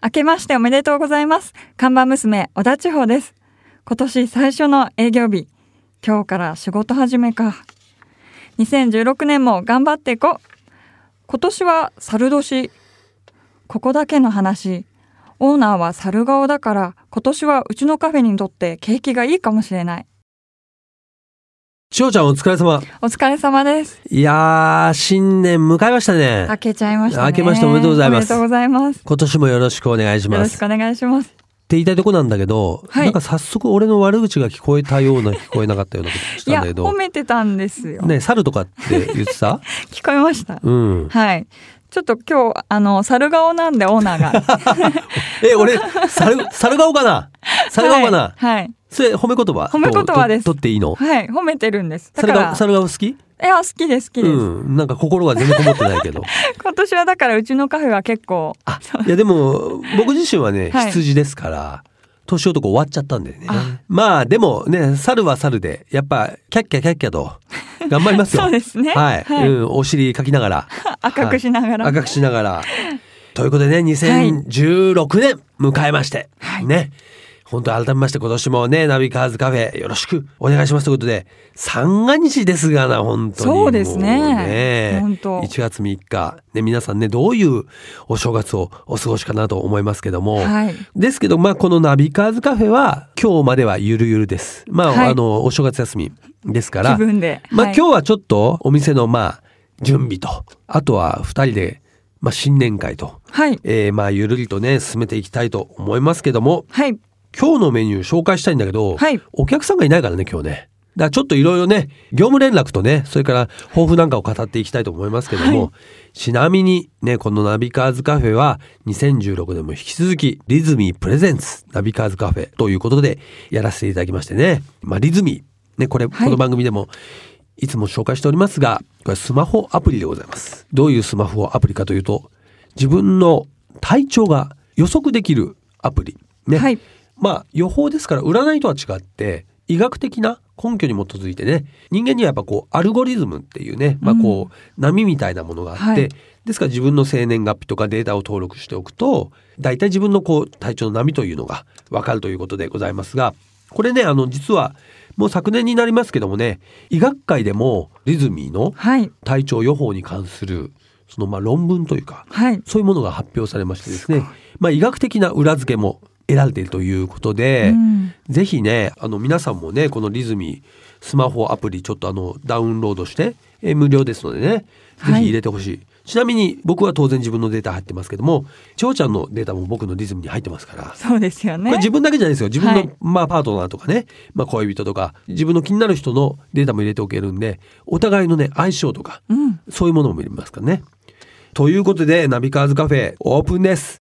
明けましておめでとうございます。看板娘、小田千穂です。今年最初の営業日。今日から仕事始めか。2016年も頑張っていこう。今年は猿年。ここだけの話。オーナーは猿顔だから、今年はうちのカフェにとって景気がいいかもしれない。しおちゃんお疲れ様。お疲れ様です。いやー、新年迎えましたね。明けちゃいましたね。明けましておめでとうございますおめでとうございます。今年もよろしくお願いします。よろしくお願いします。って言いたいとこなんだけど、はいなんか早速俺の悪口が聞こえたような聞こえなかったようなことしたんだけど褒、めてたんですよ。ね、猿とかって言ってた？聞こえました？うん。はい。ちょっと今日、あの、猿顔なんでオーナーが。え、俺、猿、猿顔かな？猿顔かな、はい。はい。それ褒め言葉褒め言葉です取っていいの？はい褒めてるんです。だから、猿顔、猿顔好き？いや、好きです、好きです。うん。なんか心が全然こもってないけど。今年はだからうちのカフェは結構、あ、いやでも、僕自身はね、はい羊ですから、年男終わっちゃったんだよねあ。まあでもね、猿は猿で、やっぱ、キャッキャキャッキャと、頑張りますよ。そうですねはい。はいうん、お尻かきながら。赤くしながらはい赤くしながら。ということでね、2016年迎えまして、はいね。本当改めまして今年もね、ナビカーズカフェよろしくお願いしますということで、三が日ですがな、本当に。そうですねね本当1月3日、ね、皆さんね、どういうお正月をお過ごしかなと思いますけども。はいですけど、まあ、このナビカーズカフェは、今日まではゆるゆるです。まあ、はいあの、お正月休みですから。気分でまあ、はい今日はちょっとお店の、まあ、準備と、あとは二人で、まあ、新年会と、はい。えーまあ、ゆるりとね、進めていきたいと思いますけども、はい。今日のメニュー紹介したいんだけど、はいお客さんがいないからね、今日ね。だからちょっといろいろね、業務連絡とね、それから抱負なんかを語っていきたいと思いますけども、はいちなみにね、このナビカーズカフェは2016年も引き続きリズミー presents ナビカーズカフェということでやらせていただきましてね。まあリズミー、ね、これ、はいこの番組でもいつも紹介しておりますが、これスマホアプリでございます。どういうスマホアプリかというと、自分の体調が予測できるアプリ。ね。はいまあ予報ですから占いとは違って医学的な根拠に基づいてね人間にはやっぱこうアルゴリズムっていうね、まあこう波みたいなものがあって、はいですから自分の生年月日とかデータを登録しておくと大体自分のこう体調の波というのがわかるということでございますがこれねあの実はもう昨年になりますけどもね医学界でもリズミーのはい。体調予報に関するそのまあ論文というかはい。そういうものが発表されましてですね、まあ医学的な裏付けも得られているということで、うんぜひね、あの皆さんもね、このリズミスマホアプリちょっとあのダウンロードして、えー無料ですのでね、ぜひはい入れてほしい。ちなみに僕は当然自分のデータ入ってますけども、ちょうちゃんのデータも僕のリズムに入ってますから。そうですよね。これ自分だけじゃないですよ。自分の、はいまあパートナーとかね、まあ恋人とか、自分の気になる人のデータも入れておけるんで、お互いのね、相性とか、うん。そういうものも見れますからね。ということで、ナビカーズカフェオープンです。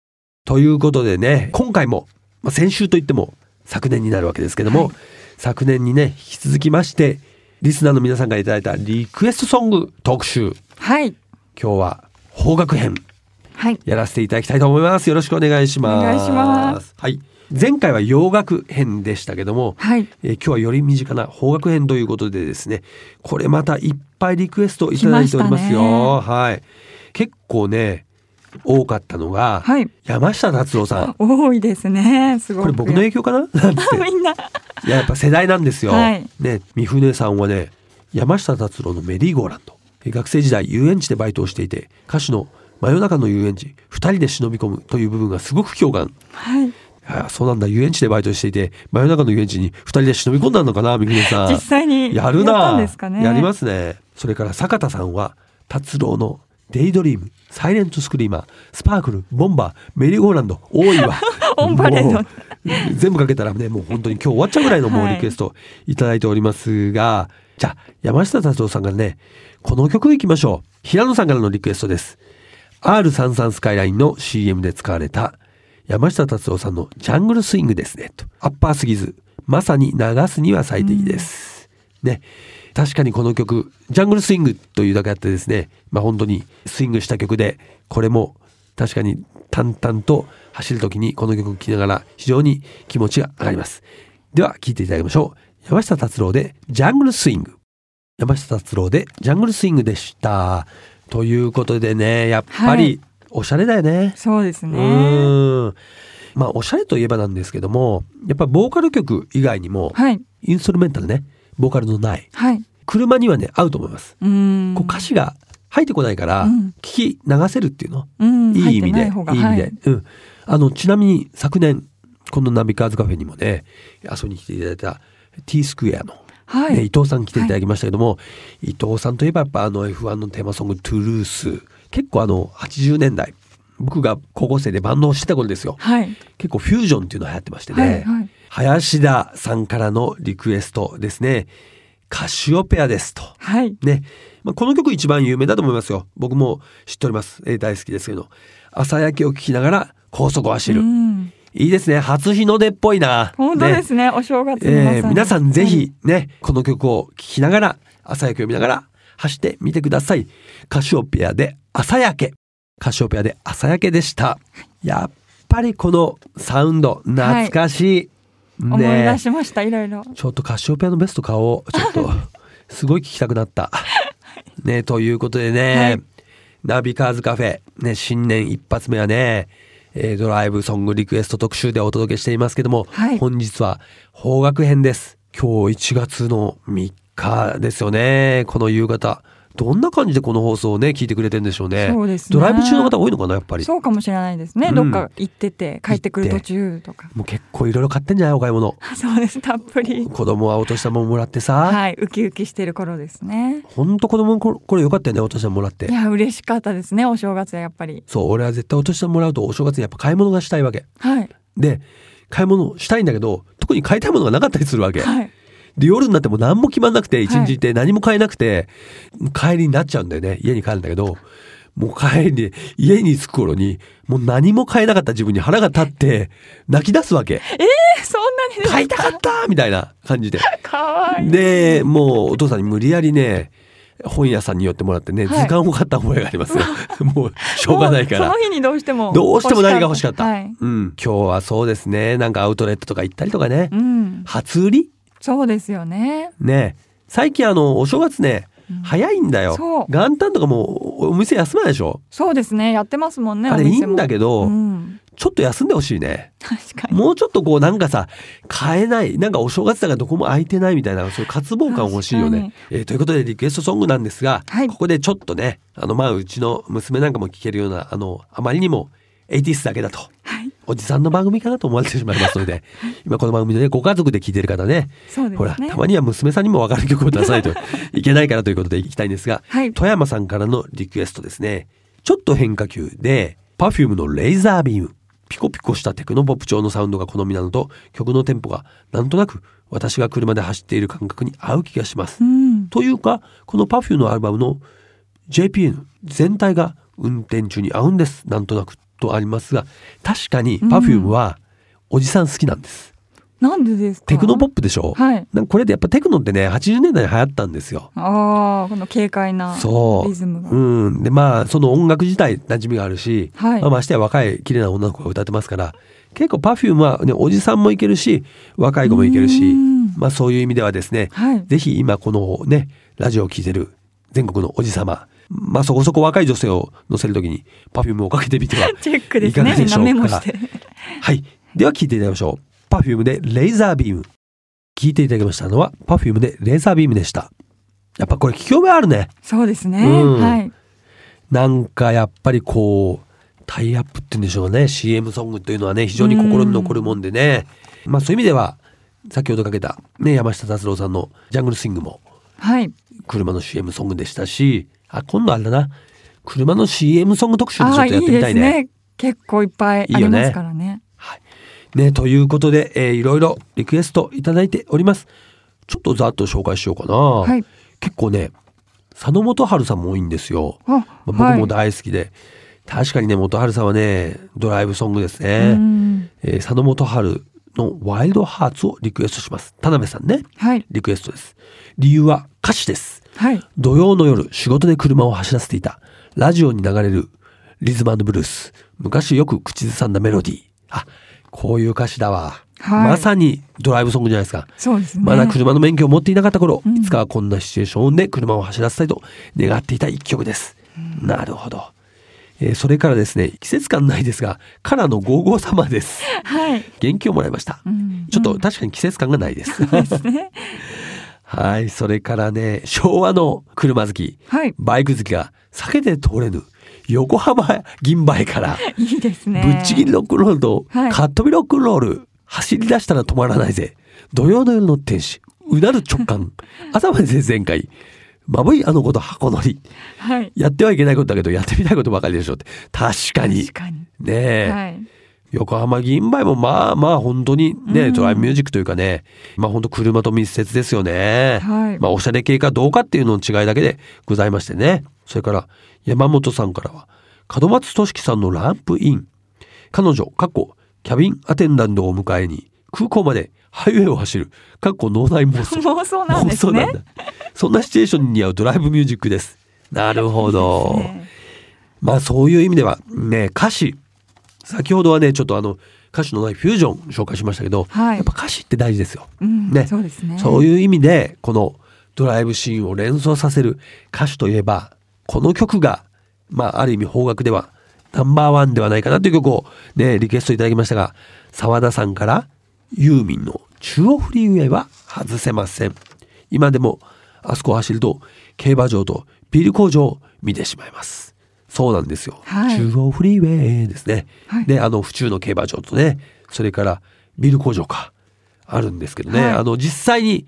ということでね、今回も、まあ、先週といっても昨年になるわけですけども、はい昨年にね、引き続きまして、リスナーの皆さんからいただいたリクエストソング特集。はい。今日は邦楽編はい。やらせていただきたいと思います。よろしくお願いします。お願いします。はい。前回は洋楽編でしたけども、はい。えー今日はより身近な邦楽編ということでですねこれまたいっぱいリクエストいただいておりますよ来まはい結構ね多かったのが、はい。山下達郎さん。多いですね。すごく。これ僕の影響かな？みんな。いややっぱ世代なんですよ、はい。ね三船さんはね山下達郎のメリーゴーランド。えー学生時代遊園地でバイトをしていて歌手の真夜中の遊園地二人で忍び込むという部分がすごく共感。はい。いやそうなんだ。遊園地でバイトしていて真夜中の遊園地に二人で忍び込んだのかな三船さん。実際にやるな。ね。やりますね。それから坂田さんは達郎のデイドリームサイレントスクリーマースパークルボンバーメリーゴーランド多いわ。オンパレード。全部かけたらねもう本当に今日終わっちゃうぐらいのもうはいリクエストいただいておりますが、じゃあ山下達郎さんがねこの曲いきましょう。平野さんからのリクエストです。R33 スカイラインの CM で使われた山下達郎さんのジャングルスイングですね。と。アッパーすぎずまさに流すには最適です、ね確かにこの曲ジャングルスイングというだけあってですねまあ本当にスイングした曲でこれも確かに淡々と走る時にこの曲を聴きながら非常に気持ちが上がりますでは聴いていただきましょう山下達郎でジャングルスイング山下達郎でジャングルスイングでしたということでねやっぱりおしゃれだよね。そうですうね。ーん。まあおしゃれといえばなんですけども、やっぱボーカル曲以外にも、はい。インストルメンタルね、ボーカルのないはい。車にはね合うと思います。こう歌詞が入ってこないから、うん聞き流せるっていうの。うん、いい意味で、いい意味で、はいうん。あの、ちなみに昨年、このナビカーズカフェにもね、遊びに来ていただいた T スクエアの、はいね、伊藤さん来ていただきましたけども、伊藤さんといえばやっぱあの F1 のテーマソングトゥルース、結構あの80年代、僕が高校生でバンドをしてた頃ですよ。はい。結構フュージョンっていうのが流行ってましてね、はいはい林田さんからのリクエストですね。カシオペアですと。はい。ね。まあ、この曲一番有名だと思いますよ。僕も知っております。えー大好きですけど。朝焼けを聞きながら高速を走る。うん。いいですね。初日の出っぽいな。本当ですね。お正月えー皆さんぜひね、この曲を聴きながら、朝焼けを見ながら走ってみてください。カシオペアで朝焼け。カシオペアで朝焼けでした。やっぱりこのサウンド、懐かしい。思い出しました、いろいろ。ちょっとカシオペアのベスト買おう。ちょっと、すごい聞きたくなった。ね、ということでね、はいナビカーズカフェ、ね、新年一発目はね、えードライブソングリクエスト特集でお届けしていますけども、はい本日は邦楽編です。今日1月の3日ですよね。この夕方。どんな感じでこの放送をね、聞いてくれてるんでしょうね。そうですねドライブ中の方多いのかな、やっぱり。そうかもしれないですね。うんどっか行ってて、帰ってくる途中とか。もう結構いろいろ買ってんじゃないお買い物。そうです、たっぷり。子供はお年玉もらってさ。はい、ウキウキしてる頃ですね。ほんと子供の頃これよかったよね、お年玉もらってい。や、嬉しかったですね、お正月はやっぱり。そう、俺は絶対お年玉もらうとお正月にやっぱ買い物がしたいわけ。はい。で、買い物したいんだけど、特に買いたいものがなかったりするわけ。はい。で、夜になっても何も決まんなくて、一日いて何も買えなくて、帰りになっちゃうんだよね。家に帰るんだけど、もう帰りに、家に着く頃に、もう何も買えなかった自分に腹が立って、泣き出すわけ。え、そんなに買いたかったみたいな感じで。かわいい。で、もうお父さんに無理やりね、本屋さんに寄ってもらってね、はい図鑑を買った覚えがありますよ。もう、しょうがないからそ。の日にどうしても。どうしても何が欲しかった。はい。うん。今日はそうですね。なんかアウトレットとか行ったりとかね。うん。初売り？そうですよね。ね最近あの、お正月ね、うん早いんだよ。元旦とかもうお店休まないでしょ？そうですね。やってますもんね。あれいいんだけどうん。ちょっと休んでほしいね。確かに。もうちょっとこうなんかさ、買えない。なんかお正月だからどこも空いてないみたいな、そういう渇望感欲しいよね。えーということでリクエストソングなんですが、はいここでちょっとね、あのまあうちの娘なんかも聴けるような、あの、あまりにも 80s だけだと。はい。おじさんの番組かなと思われてしまいますので、今この番組でね、ご家族で聴いてる方ね、ね。ほら、たまには娘さんにも分かる曲を出さないと いけないからということでいきたいんですが、はい富山さんからのリクエストですね。ちょっと変化球で、Perfume のレイザービーム。ピコピコしたテクノポップ調のサウンドが好みなのと、曲のテンポがなんとなく私が車で走っている感覚に合う気がします。うん。というか、この Perfume のアルバムの JPN 全体が運転中に合うんです。なんとなくとありますが、確かに Perfume はおじさん好きなんです。なんでですか？テクノポップでしょ？はい。なんかこれでやっぱテクノってね、80年代に流行ったんですよ。ああ、この軽快な。リズムが。うん。で、まあ、その音楽自体馴染みがあるし、はいまあ、ましてや若い綺麗な女の子が歌ってますから、結構 Perfume はね、おじさんもいけるし、若い子もいけるしうん、まあそういう意味ではですね、はい。ぜひ今このね、ラジオを聴いてる全国のおじさま、まあそこそこ若い女性を乗せるときに Perfume をかけてみては チェックですいかがね。みんなでして。はい。では聴いていただきましょう。Perfume でレーザービーム。聴いていただきましたのは Perfume でレーザービームでした。やっぱこれ聞き覚えあるね。そうですね。うんはい。なんかやっぱりこう、タイアップって言うんでしょうかね。CM ソングというのはね、非常に心に残るもんでね。まあそういう意味では、先ほどかけたね、山下達郎さんのジャングルスイングもはい。車の CM ソングでしたし、あ、今度あれだな。車の CM ソング特集でちょっとやっいいてみたいね。ですね。結構いっぱいありますからね。はい。ね、ということで、えーいろいろリクエストいただいております。ちょっとざっと紹介しようかな。はい。結構ね、佐野元春さんも多いんですよ。あ、まあ僕はいも大好きで、確かにね、元春さんはね、ドライブソングですうね。んえー佐野元春のワイルドハーツをリクエストします。田辺さんね、はい。リクエストです。理由は歌詞です。はい。土曜の夜、仕事で車を走らせていた、ラジオに流れるリズムブルース。昔よく口ずさんだメロディー。あ、こういう歌詞だわ。はいまさにドライブソングじゃないですか。そうですね。まだ車の免許を持っていなかった頃、うんいつかはこんなシチュエーションで車を走らせたいと願っていた一曲です。なるほど。えーそれからですね季節感ないですがカラーのゴーゴーサマーです はい。元気をもらいました、うんちょっとうん確かに季節感がないです、ですね。はいそれからね昭和の車好きはい。バイク好きが避けて通れぬ横浜銀馬へから いいですね。ぶっちぎりロックンロールとはいカットビロックンロール、走り出したら止まらないぜ土曜の夜の天使うなる直感 朝まで前々回まぶいあのこと箱乗りはい。やってはいけないことだけどやってみたいことばかりでしょって確かに確かに。ねえ、はい。横浜銀馬もまあまあ本当にね、うん。ドライブミュージックというかねまあ本当車と密接ですよね、はい。まあおしゃれ系かどうかっていうのの違いだけでございましてね。それから山本さんからは門松俊樹さんのランプイン。彼女過去キャビンアテンダントを迎えに空港までハイウェイを走る過去脳内妄想。妄想なんですね。ん。だ。そんなシチュエーションに似合うドライブミュージックです。なるほど、いいね。まあそういう意味ではね歌詞先ほどはねちょっとあの歌詞のないフュージョン紹介しましたけど、はいやっぱ歌詞って大事ですよ。うんねそうですね。そういう意味でこのドライブシーンを連想させる歌詞といえばこの曲がまあある意味邦楽ではナンバーワンではないかなという曲をねリクエストいただきましたが澤田さんからユーミンの中央フリーウェイは外せません今でもあそこを走ると競馬場とビール工場を見てしまいますそうなんですよ、はい。中央フリーウェイですね、はい。であの府中の競馬場とねそれからビール工場かあるんですけどね、はい。あの実際に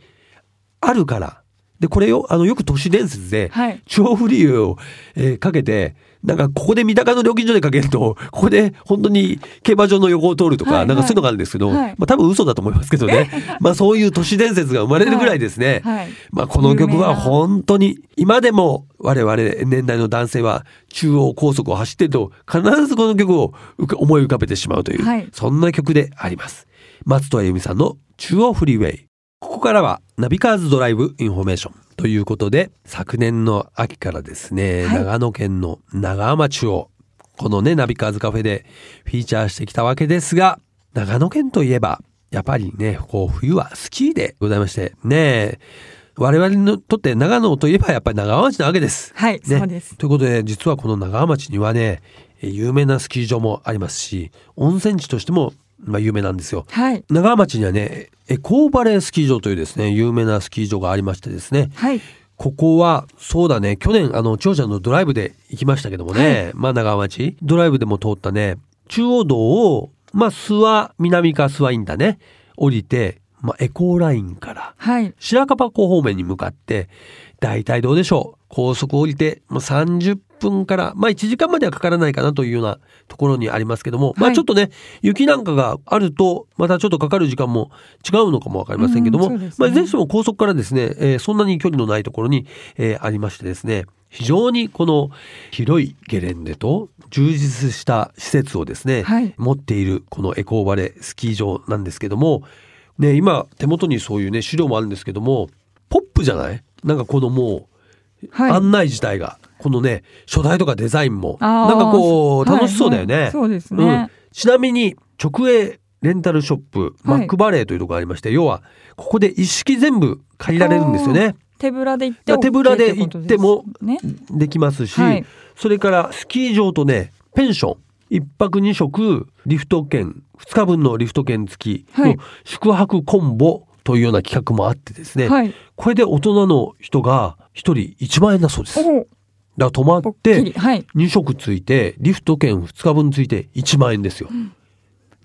あるから。でこれをあのよく都市伝説で、はい。中央フリーウェイを、えーかけてなんかここで三鷹の料金所でかけると ここで本当に競馬場の横を通るとか、はいはい。なんかそういうのがあるんですけど、はい。まあ多分嘘だと思いますけどね。まあそういう都市伝説が生まれるぐらいですね、はい。まあこの曲は本当に今でも我々年代の男性は中央高速を走ってると必ずこの曲を思い浮かべてしまうという、はい。そんな曲であります。松任谷由実さんの中央フリーウェイ。ここからはナビカーズドライブインフォメーションということで昨年の秋からですね、はい長野県の長浜中央このねナビカーズカフェでフィーチャーしてきたわけですが長野県といえばやっぱりねこう冬はスキーでございましてね我々にとって長野といえばやっぱり長浜町なわけです。はい、ねそうです。ということで実はこの長浜町にはねえ有名なスキー場もありますし温泉地としてもまあ有名なんですよ。はい。長浜町にはねエコーバレースキー場というですね有名なスキー場がありましてですねはい。ここはそうだね去年あの長者のドライブで行きましたけどもね、まあ長浜町ドライブでも通ったね中央道をまあ諏訪南か諏訪インターね降りて、まあ、エコーラインからはい。白樺湖方面に向かってだいたいどうでしょう？高速降りてもう30分からまあ1時間まではかからないかなというようなところにありますけども、まあはい。ちょっとね雪なんかがあるとまたちょっとかかる時間も違うのかもわかりませんけども、ね。まあいずれにしても高速からですね、えーそんなに距離のないところに、えーありましてですね非常にこの広いゲレンデと充実した施設をですね、はい。持っているこのエコーバレースキー場なんですけども、ね、今手元にそういうね資料もあるんですけどもポップじゃない？なんかこのもうはい。案内自体が、このね書体とかデザインもなんかこう楽しそうだよね。はい。はいそうですね。うん。ちなみに直営レンタルショップ、はい。マックバレーというところがありまして要はここで一式全部借りられるんですよね。手ぶらで行って、手ぶらで行っても OK ね。できますし、はい。それからスキー場とねペンション。一泊二食リフト券。2日分のリフト券付きのはい。宿泊コンボというような企画もあってですね、はい。これで大人の人が1人1万円だそうです。だかおら泊まっ。てはい。2食ついてリフト券2日分ついて1万円ですよ。ね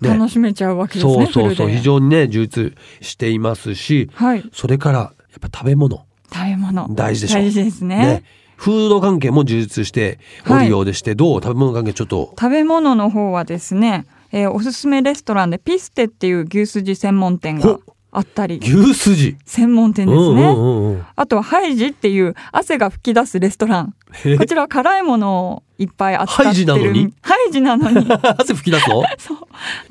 楽しめちゃうわけですね。そうそうそう非常にね充実していますしはい。それからやっぱ食べ物食べ物。大事でしょ大事ですね。フード関係も充実しておるようでして、どう食べ物関係ちょっと食べ物の方はですね、えーおすすめレストランでピステっていう牛すじ専門店がほあったり、牛すじ。専門店ですね。うんうんうんうんあとはハイジっていう汗が噴き出すレストラン。へこちらは辛いものをいっぱい扱ってる。ハイジなのに？ハイジなのに。汗吹き出すの？そう。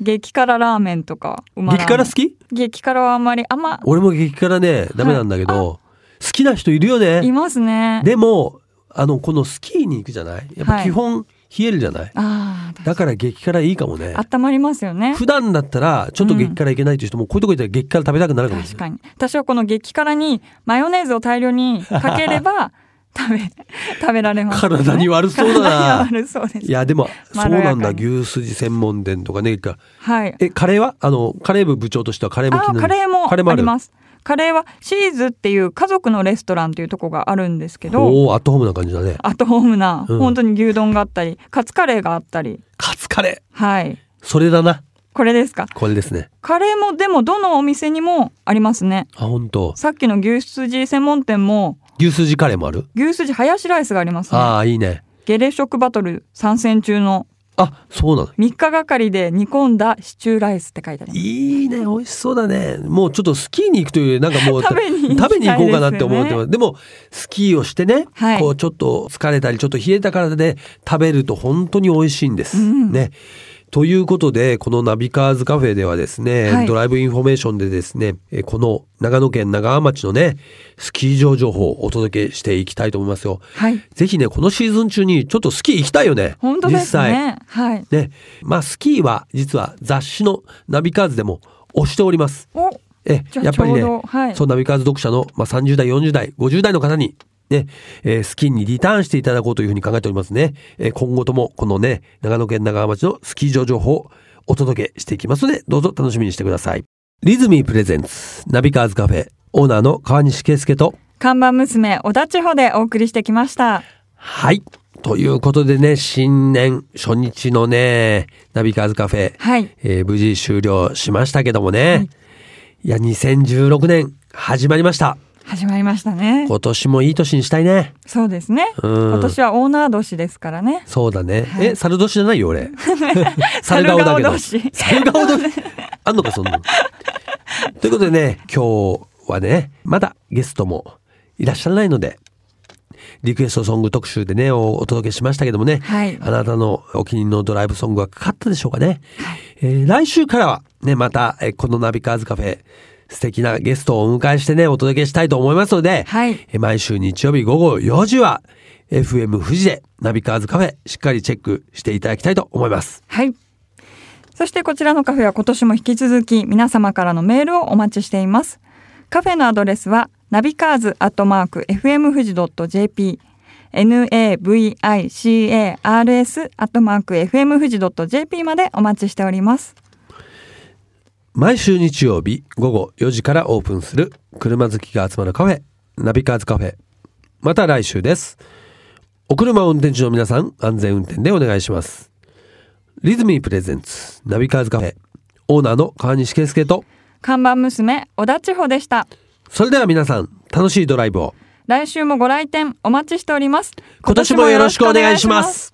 激辛ラーメンとか。激辛好き？激辛はあんまり、あんま、俺も激辛ねダメなんだけど、好きな人いるよいねますね。でもあのこのスキーに行くじゃない？やっぱはい基本冷えるじゃない、ああ、だから激辛いいかもね。温まりますよね。普段だったらちょっと激辛いけないという人も、こういうとこ行ったら激辛食べたくなるかもしれない。確かに。私はこの激辛にマヨネーズを大量にかければ、食べ 食べられます、ね、体に悪そうだな。体に悪そうです。いやでもそうなんだ。牛すじ専門店とかね。かはい。えカレーは？あのカレー部部長としてはカレーも気あになる。カレーもカレーもある。ありますカレーはシーズっていう家族のレストランっていうとこがあるんですけどおおアットホームな感じだね。アットホームな、うん。本当に牛丼があったりカツカレーがあったり。カツカレー。はい。それだな。これですか？これですね。カレーもでもどのお店にもありますね。あ本当。さっきの牛すじ専門店も牛すじカレーもある？牛すじハヤシライスがありますね。ああいいね。ゲレ食バトル参戦中のあそうなの。3日がかりで煮込んだシチューライスって書いてあります。いいね美味しそうだね。もうちょっとスキーに行くというよりなんかもう食べに食べに行こうかなって思ってます。でもスキーをしてね、はい。こうちょっと疲れたりちょっと冷えた体で食べると本当に美味しいんです、うん。ねということでこのナビカーズカフェではですね、はい。ドライブインフォメーションでですねえこの長野県長浜町のねスキー場情報をお届けしていきたいと思いますよ。はい。ぜひねこのシーズン中にちょっとスキー行きたいよね。本当です実際。ねはい。ね、まあスキーは実は雑誌のナビカーズでも推しております。お。えやっぱりね、はい。そうナビカーズ読者の、まあ、30代40代50代の方にね、えースキーにリターンしていただこうというふうに考えておりますね。えー今後ともこのね長野県長浜町のスキー場情報をお届けしていきますのでどうぞ楽しみにしてください。リズミー presents ナビカーズカフェオーナーの川西圭介と看板娘小田千穂でお送りしてきましたはい。ということでね、新年初日のね、ナビカーズカフェ、はいえー無事終了しましたけどもね。い、や、2016年始まりました。始まりましたね今年もいい年にしたいね。そうですねうん今年はオーナー年ですからねそうだね。はいえ、猿年じゃないよ、俺。猿顔だけど。猿顔年。あんのか、そんなの。ということでね、今日はね、まだゲストもいらっしゃらないので、リクエストソング特集でね、おお届けしましたけどもね、はいあなたのお気に入りのドライブソングはかかったでしょうかね。えー来週からはね、また、えーこのナビカーズカフェ、素敵なゲストをお迎えしてね、お届けしたいと思いますので、はい。えー毎週日曜日午後4時は、FM 富士でナビカーズカフェ、しっかりチェックしていただきたいと思います。はい。そしてこちらのカフェは今年も引き続き皆様からのメールをお待ちしています。カフェのアドレスはナビカーズアットマーク FM 富士 .jp navicars アットマーク FM 富士 .jp までお待ちしております毎週日曜日午後4時からオープンする車好きが集まるカフェ、ナビカーズカフェ。また来週です。お車を運転中の皆さん、安全運転でお願いします。リズミープレゼンツ、ナビカーズカフェ、オーナーの川西圭介と、看板娘小田千穂でしたそれでは皆さん、楽しいドライブを。来週もご来店お待ちしております今年もよろしくお願いします。